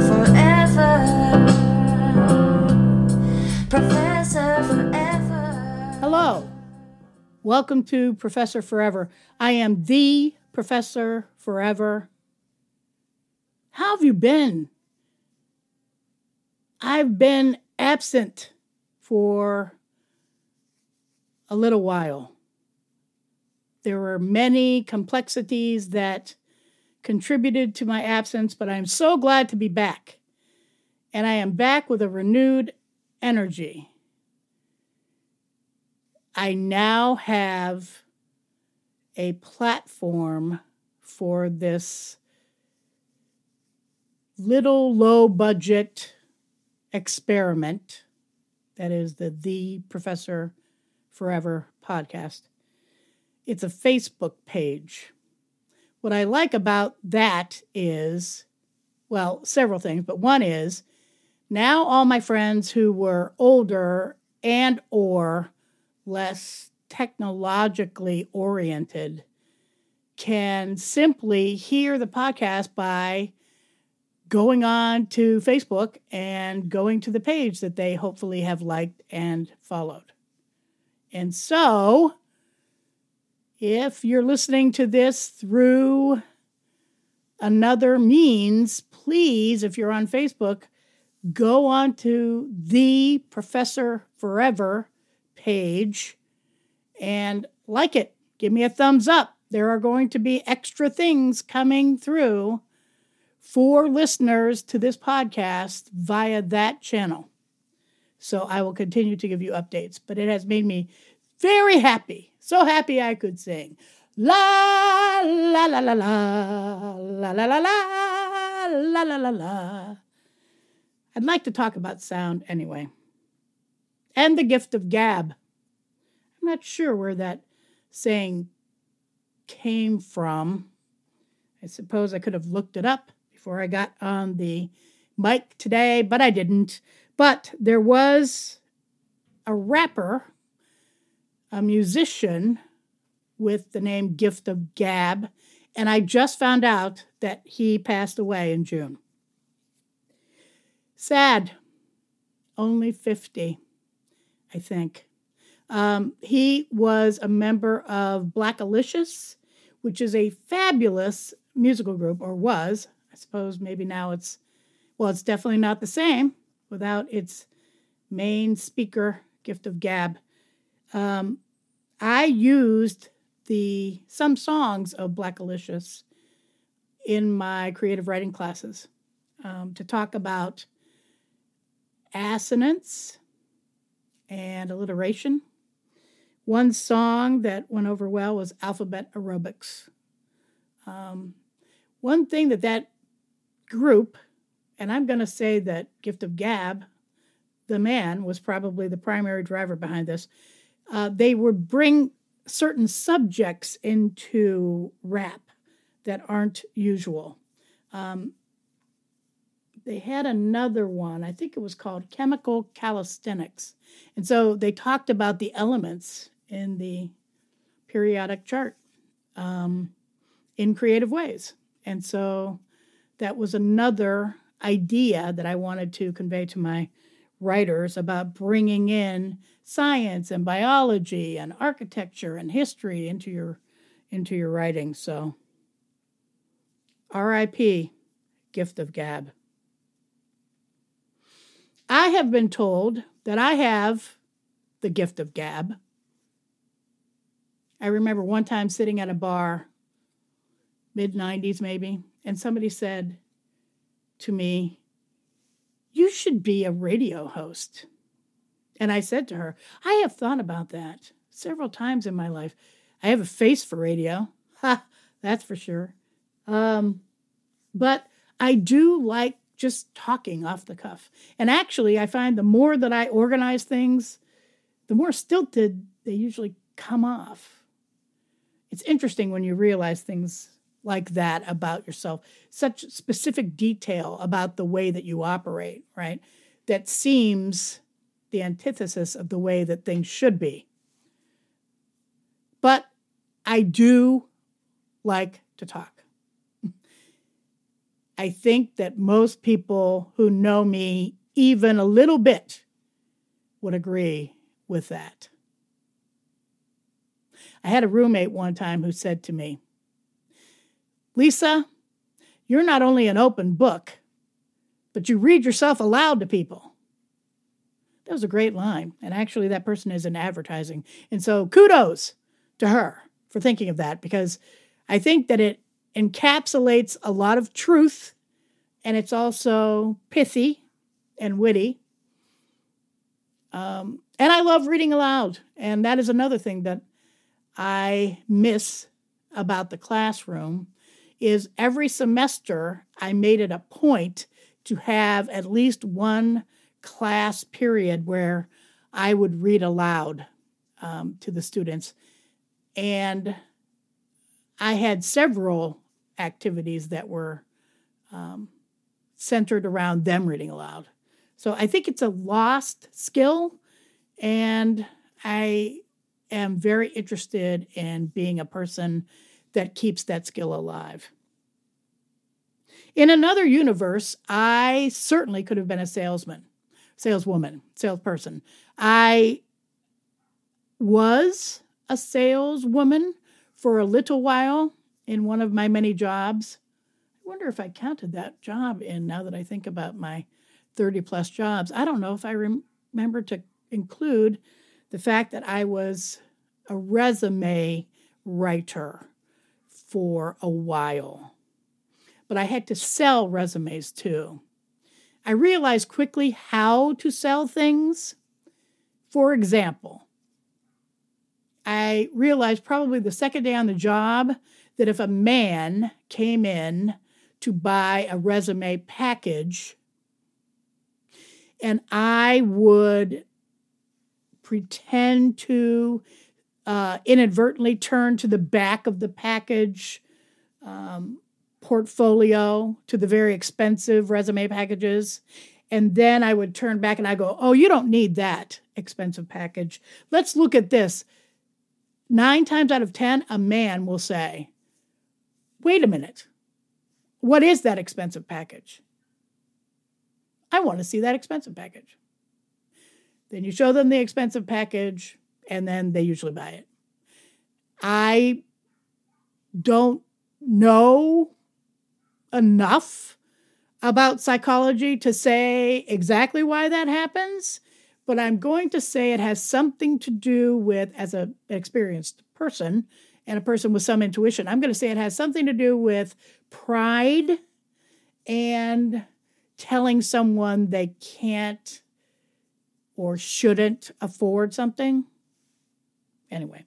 forever. Professor forever. Hello. Welcome to Professor Forever. I am the Professor Forever. How have you been? I've been absent for a little while. There were many complexities that contributed to my absence, but I'm so glad to be back. And I am back with a renewed energy. I now have a platform for this little low budget experiment that is the The Professor Forever podcast. It's a Facebook page. What I like about that is, well, several things, but one is now all my friends who were older and or less technologically oriented can simply hear the podcast by going on to Facebook and going to the page that they hopefully have liked and followed. And so, if you're listening to this through another means, please, if you're on Facebook, go on to the Professor Forever page and like it. Give me a thumbs up. There are going to be extra things coming through for listeners to this podcast via that channel. So I will continue to give you updates, but it has made me very happy. So happy I could sing. La la la la la la la la la la la la la. I'd like to talk about sound anyway. And the gift of gab. I'm not sure where that saying came from. I suppose I could have looked it up before I got on the mic today, but I didn't. But there was a rapper, a musician with the name Gift of Gab, and I just found out that he passed away in June. Sad. Only 50, I think. Um, he was a member of Blackalicious, which is a fabulous musical group, or was. I suppose maybe now it's, well, it's definitely not the same without its main speaker, Gift of Gab. Um, I used the some songs of Blackalicious in my creative writing classes um, to talk about assonance and alliteration. One song that went over well was Alphabet Aerobics. Um, one thing that that group, and I'm going to say that Gift of Gab, the man, was probably the primary driver behind this. Uh, they would bring certain subjects into rap that aren't usual. Um, they had another one, I think it was called Chemical Calisthenics. And so they talked about the elements in the periodic chart um, in creative ways. And so that was another idea that I wanted to convey to my writers about bringing in science and biology and architecture and history into your into your writing. So RIP Gift of Gab. I have been told that I have the gift of gab. I remember one time sitting at a bar, mid 90s maybe, and somebody said to me, You should be a radio host. And I said to her, I have thought about that several times in my life. I have a face for radio. Ha, that's for sure. Um, but I do like just talking off the cuff. And actually, I find the more that I organize things, the more stilted they usually come off. It's interesting when you realize things like that about yourself, such specific detail about the way that you operate, right? That seems the antithesis of the way that things should be. But I do like to talk. I think that most people who know me even a little bit would agree with that. I had a roommate one time who said to me, Lisa, you're not only an open book, but you read yourself aloud to people. That was a great line. And actually, that person is in advertising. And so kudos to her for thinking of that because I think that it encapsulates a lot of truth and it's also pithy and witty. Um, and I love reading aloud. And that is another thing that I miss about the classroom is every semester I made it a point to have at least one class period where I would read aloud um, to the students. And I had several activities that were um, centered around them reading aloud. So I think it's a lost skill, and I am very interested in being a person that keeps that skill alive. In another universe, I certainly could have been a salesman, saleswoman, salesperson. I was a saleswoman for a little while in one of my many jobs. I wonder if I counted that job in now that I think about my 30 plus jobs. I don't know if I rem- remember to include the fact that I was a resume writer for a while. But I had to sell resumes too. I realized quickly how to sell things. For example, I realized probably the second day on the job that if a man came in to buy a resume package and I would pretend to uh, inadvertently turn to the back of the package um, portfolio to the very expensive resume packages. And then I would turn back and I go, Oh, you don't need that expensive package. Let's look at this. Nine times out of 10, a man will say, Wait a minute. What is that expensive package? I want to see that expensive package. Then you show them the expensive package and then they usually buy it. I don't know enough about psychology to say exactly why that happens, but I'm going to say it has something to do with, as an experienced person and a person with some intuition, I'm going to say it has something to do with pride and telling someone they can't or shouldn't afford something. Anyway,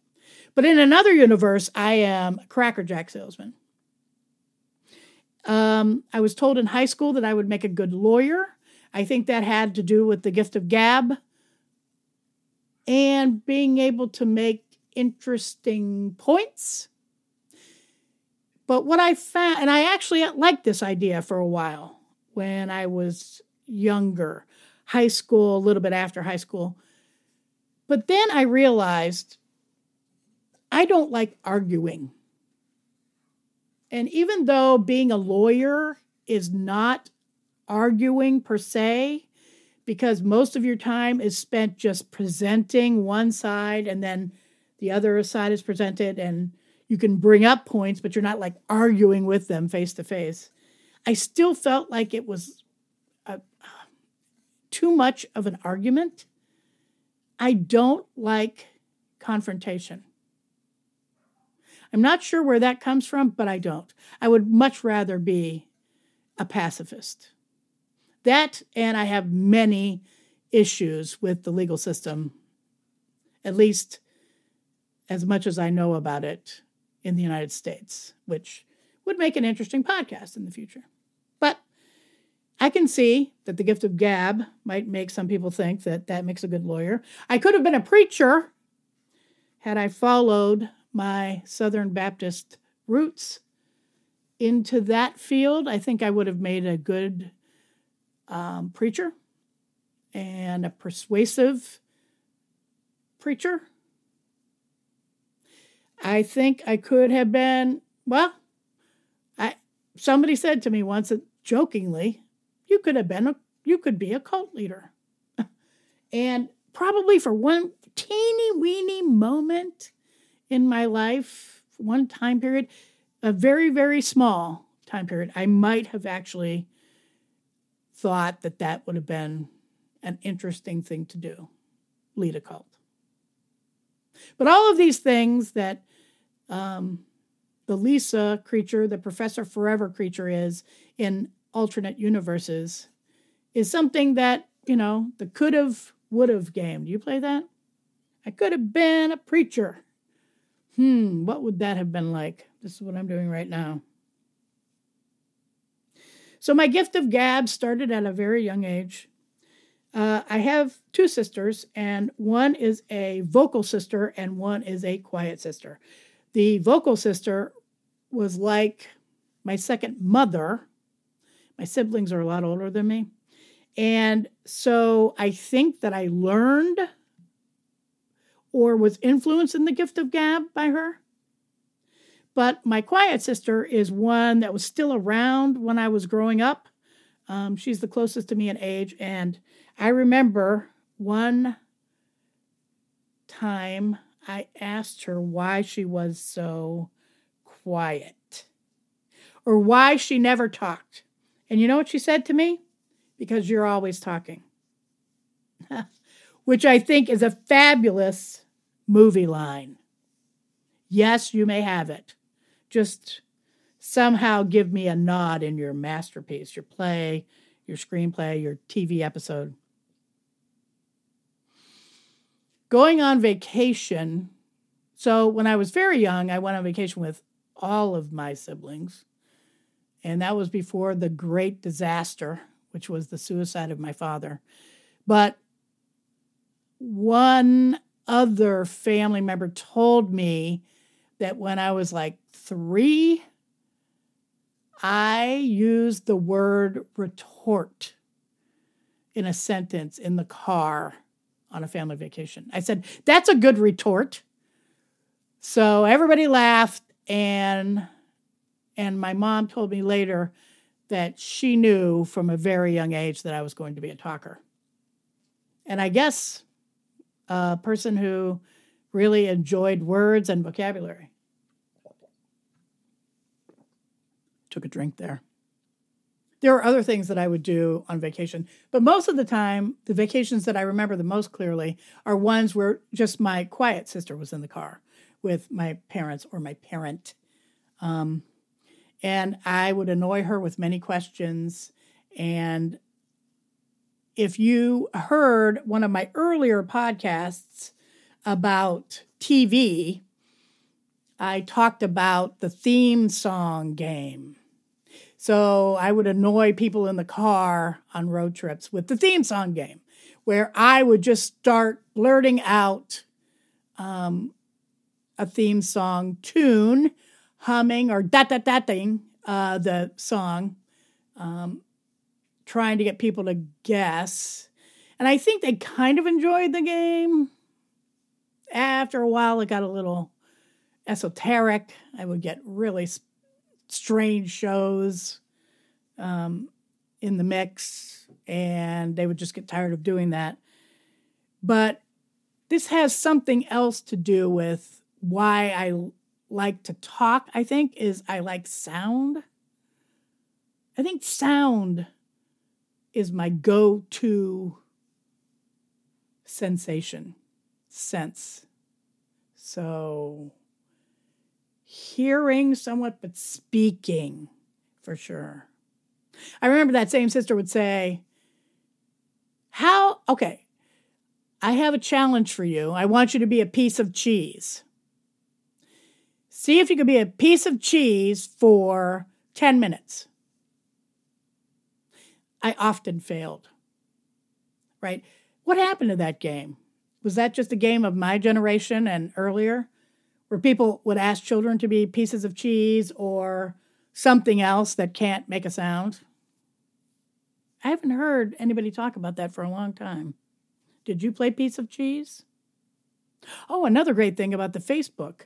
but in another universe, I am a Cracker Jack salesman. Um, I was told in high school that I would make a good lawyer. I think that had to do with the gift of gab and being able to make interesting points. But what I found, and I actually liked this idea for a while when I was younger, high school, a little bit after high school. But then I realized I don't like arguing. And even though being a lawyer is not arguing per se, because most of your time is spent just presenting one side and then the other side is presented, and you can bring up points, but you're not like arguing with them face to face. I still felt like it was a, too much of an argument. I don't like confrontation. I'm not sure where that comes from, but I don't. I would much rather be a pacifist. That, and I have many issues with the legal system, at least as much as I know about it in the United States, which would make an interesting podcast in the future. But I can see that the gift of gab might make some people think that that makes a good lawyer. I could have been a preacher had I followed my Southern Baptist roots into that field. I think I would have made a good um, preacher and a persuasive preacher. I think I could have been, well, I somebody said to me once jokingly, you could have been a you could be a cult leader. and probably for one teeny weeny moment in my life, one time period, a very, very small time period, I might have actually thought that that would have been an interesting thing to do lead a cult. But all of these things that um, the Lisa creature, the Professor Forever creature is in alternate universes, is something that, you know, the could have, would have game. Do you play that? I could have been a preacher. Hmm, what would that have been like? This is what I'm doing right now. So, my gift of gab started at a very young age. Uh, I have two sisters, and one is a vocal sister, and one is a quiet sister. The vocal sister was like my second mother. My siblings are a lot older than me. And so I think that I learned or was influenced in the gift of gab by her. But my quiet sister is one that was still around when I was growing up. Um, she's the closest to me in age. And I remember one time I asked her why she was so quiet or why she never talked. And you know what she said to me? Because you're always talking. Which I think is a fabulous movie line. Yes, you may have it. Just somehow give me a nod in your masterpiece, your play, your screenplay, your TV episode. Going on vacation. So, when I was very young, I went on vacation with all of my siblings. And that was before the great disaster, which was the suicide of my father. But one other family member told me that when I was like three, I used the word retort in a sentence in the car on a family vacation. I said, That's a good retort. So everybody laughed and and my mom told me later that she knew from a very young age that I was going to be a talker. And I guess a person who really enjoyed words and vocabulary. Took a drink there. There are other things that I would do on vacation, but most of the time, the vacations that I remember the most clearly are ones where just my quiet sister was in the car with my parents or my parent. Um, and I would annoy her with many questions. And if you heard one of my earlier podcasts about TV, I talked about the theme song game. So I would annoy people in the car on road trips with the theme song game, where I would just start blurting out um, a theme song tune, humming or da da da thing, uh, the song, um, trying to get people to guess. And I think they kind of enjoyed the game. After a while, it got a little esoteric. I would get really strange shows um, in the mix, and they would just get tired of doing that. But this has something else to do with why I like to talk, I think, is I like sound. I think sound is my go to sensation, sense. So, hearing somewhat, but speaking for sure. I remember that same sister would say, How, okay, I have a challenge for you. I want you to be a piece of cheese. See if you could be a piece of cheese for 10 minutes. I often failed. Right? What happened to that game? Was that just a game of my generation and earlier? Where people would ask children to be pieces of cheese or something else that can't make a sound? I haven't heard anybody talk about that for a long time. Did you play piece of cheese? Oh, another great thing about the Facebook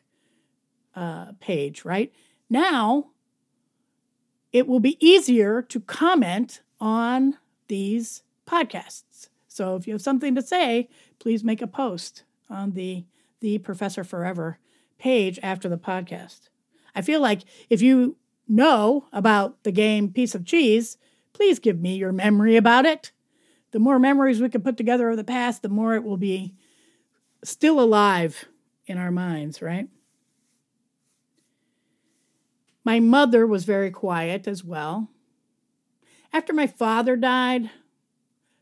uh, page, right? Now it will be easier to comment on these podcasts. So if you have something to say, please make a post on the the Professor Forever page after the podcast. I feel like if you know about the game Piece of Cheese, please give me your memory about it. The more memories we can put together of the past, the more it will be still alive in our minds, right? My mother was very quiet as well. After my father died,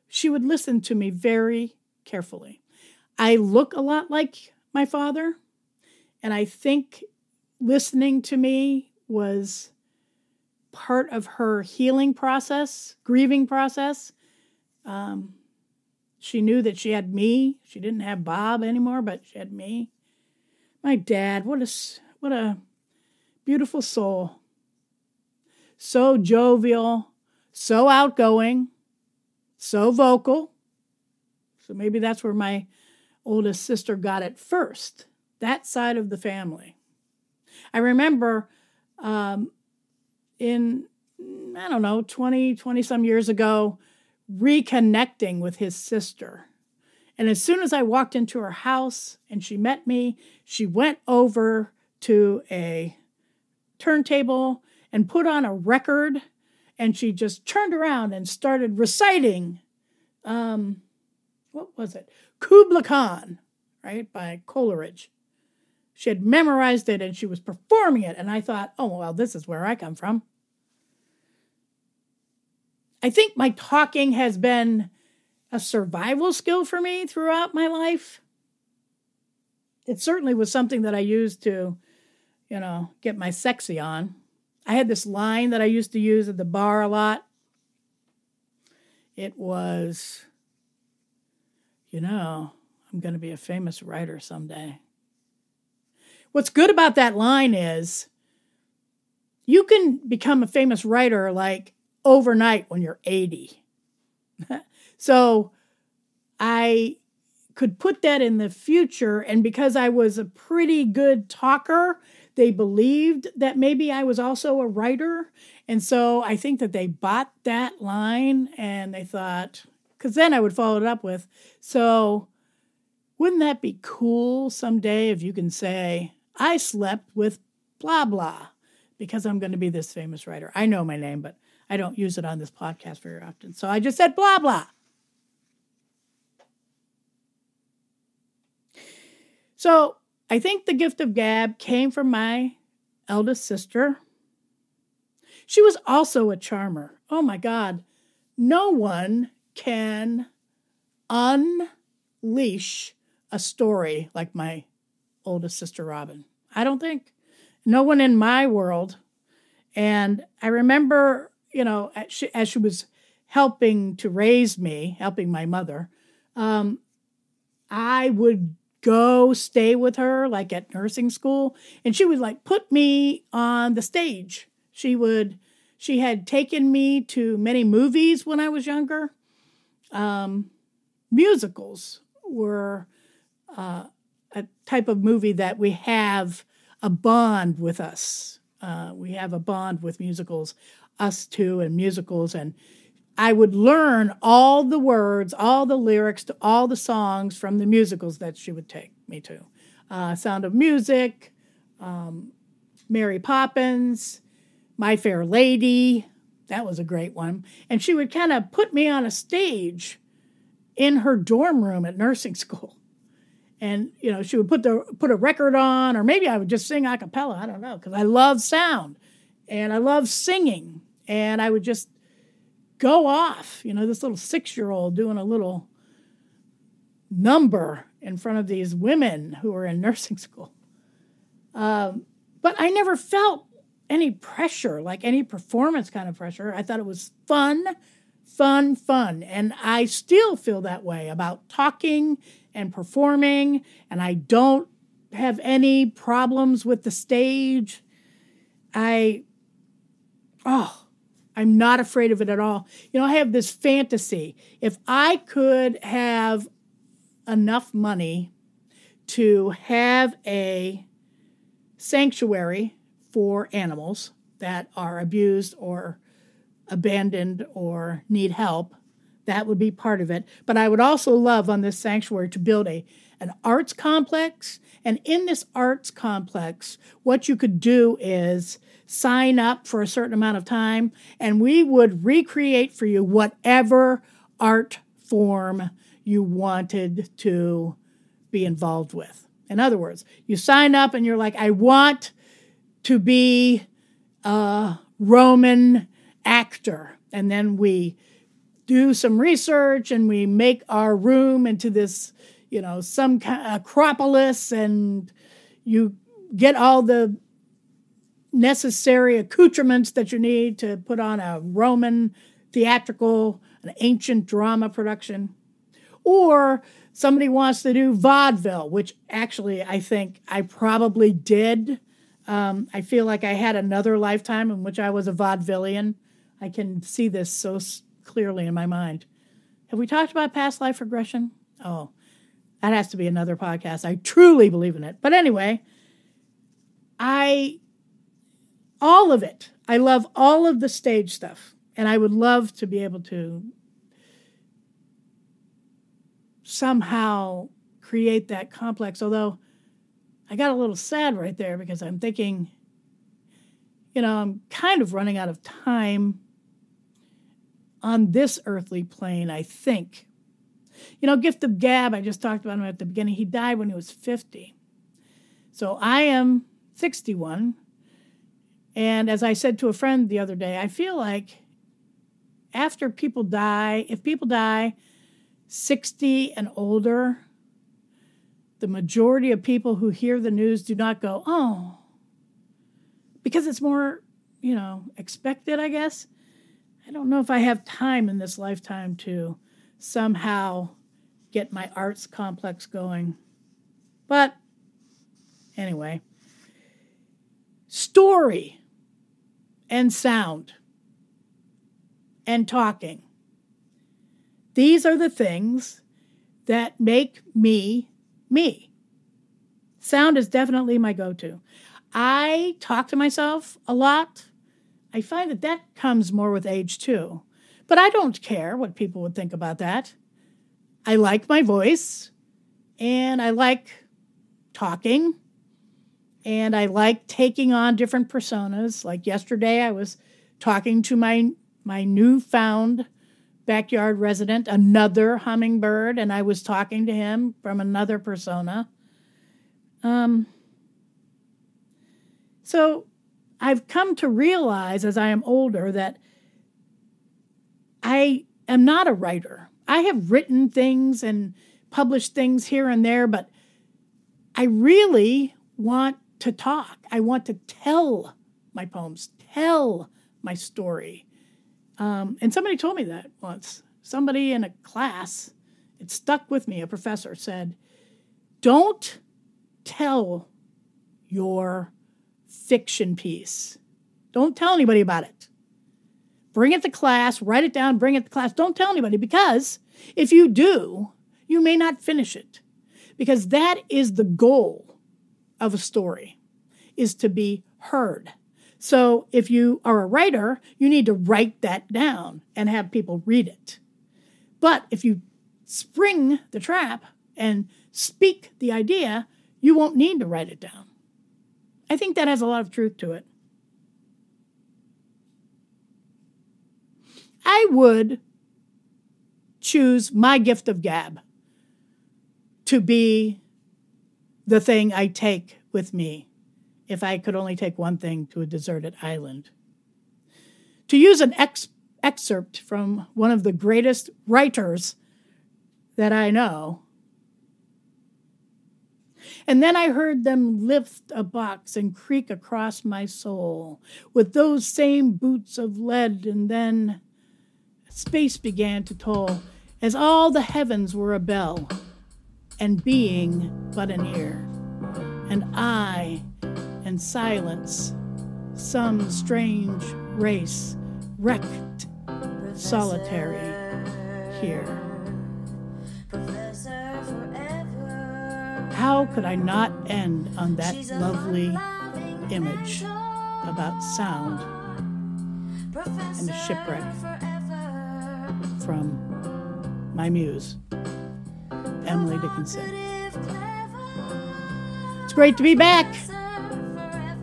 she would listen to me very carefully. I look a lot like my father, and I think listening to me was part of her healing process, grieving process. Um, she knew that she had me. She didn't have Bob anymore, but she had me. My dad, what a what a beautiful soul. So jovial, so outgoing, so vocal. So maybe that's where my oldest sister got it first. That side of the family. I remember um, in, I don't know, 20, 20 some years ago, reconnecting with his sister. And as soon as I walked into her house and she met me, she went over to a turntable and put on a record and she just turned around and started reciting um, what was it? Kubla Khan, right, by Coleridge. She had memorized it and she was performing it. And I thought, oh, well, this is where I come from. I think my talking has been a survival skill for me throughout my life. It certainly was something that I used to, you know, get my sexy on. I had this line that I used to use at the bar a lot. It was, you know, I'm going to be a famous writer someday. What's good about that line is you can become a famous writer like overnight when you're 80. so I could put that in the future. And because I was a pretty good talker, they believed that maybe I was also a writer. And so I think that they bought that line and they thought, because then I would follow it up with, so wouldn't that be cool someday if you can say, I slept with blah, blah, because I'm going to be this famous writer? I know my name, but I don't use it on this podcast very often. So I just said blah, blah. So I think the gift of gab came from my eldest sister. She was also a charmer. Oh my God. No one can unleash a story like my oldest sister, Robin. I don't think. No one in my world. And I remember you know, as she, as she was helping to raise me, helping my mother, um, I would go stay with her, like at nursing school, and she would like put me on the stage. She would, she had taken me to many movies when I was younger. Um, musicals were uh, a type of movie that we have a bond with us. Uh, we have a bond with musicals us two and musicals and I would learn all the words, all the lyrics to all the songs from the musicals that she would take me to. Uh, Sound of Music, um, Mary Poppins, My Fair Lady. That was a great one. And she would kind of put me on a stage in her dorm room at nursing school. And you know, she would put the put a record on, or maybe I would just sing a cappella. I don't know, because I love sound and I love singing and I would just go off, you know, this little six year old doing a little number in front of these women who were in nursing school. Um, But I never felt any pressure, like any performance kind of pressure. I thought it was fun, fun, fun. And I still feel that way about talking and performing. And I don't have any problems with the stage. I, oh, I'm not afraid of it at all. You know, I have this fantasy. If I could have enough money to have a sanctuary for animals that are abused or abandoned or need help, that would be part of it. But I would also love on this sanctuary to build a an arts complex. And in this arts complex, what you could do is sign up for a certain amount of time, and we would recreate for you whatever art form you wanted to be involved with. In other words, you sign up and you're like, I want to be a Roman actor. And then we do some research and we make our room into this, you know, some acropolis and you get all the necessary accoutrements that you need to put on a Roman theatrical, an ancient drama production. Or somebody wants to do vaudeville, which actually I think I probably did. Um, I feel like I had another lifetime in which I was a vaudevillian. I can see this so clearly in my mind. Have we talked about past life regression? Oh, that has to be another podcast. I truly believe in it. But anyway, I, all of it, I love all of the stage stuff. And I would love to be able to somehow create that complex. Although I got a little sad right there because I'm thinking, you know, I'm kind of running out of time on this earthly plane, I think. You know, Gift of Gab, I just talked about him at the beginning. He died when he was 50. So I am 61. And as I said to a friend the other day, I feel like after people die, if people die 60 and older, the majority of people who hear the news do not go, oh, because it's more, you know, expected, I guess. I don't know if I have time in this lifetime to somehow get my arts complex going. But anyway, story and sound and talking these are the things that make me me. Sound is definitely my go to. I talk to myself a lot. I find that that comes more with age too. But I don't care what people would think about that. I like my voice and I like talking and I like taking on different personas. Like yesterday I was talking to my my newfound backyard resident, another hummingbird, and I was talking to him from another persona. Um, so I've come to realize as I am older that I am not a writer. I have written things and published things here and there, but I really want to talk. I want to tell my poems, tell my story. Um, and somebody told me that once. Somebody in a class, it stuck with me. A professor said, Don't tell your fiction piece. Don't tell anybody about it. Bring it to class, write it down, bring it to class. Don't tell anybody because if you do, you may not finish it. Because that is the goal of a story is to be heard. So if you are a writer, you need to write that down and have people read it. But if you spring the trap and speak the idea, you won't need to write it down. I think that has a lot of truth to it. I would choose my gift of gab to be the thing I take with me if I could only take one thing to a deserted island. To use an ex- excerpt from one of the greatest writers that I know, And then I heard them lift a box and creak across my soul with those same boots of lead, and then space began to toll as all the heavens were a bell, and being but an ear, and I and silence, some strange race wrecked, solitary here. Professor forever. How could I not end on that lovely image about sound Professor shipwreck. From my muse, Emily Dickinson? It's great to be back.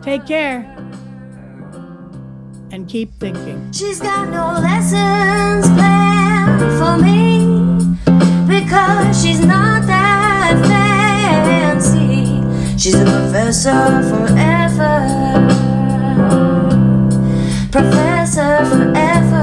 Take care and keep thinking. She's got no lessons planned for me because she's not that fancy. She's a professor forever. Professor forever.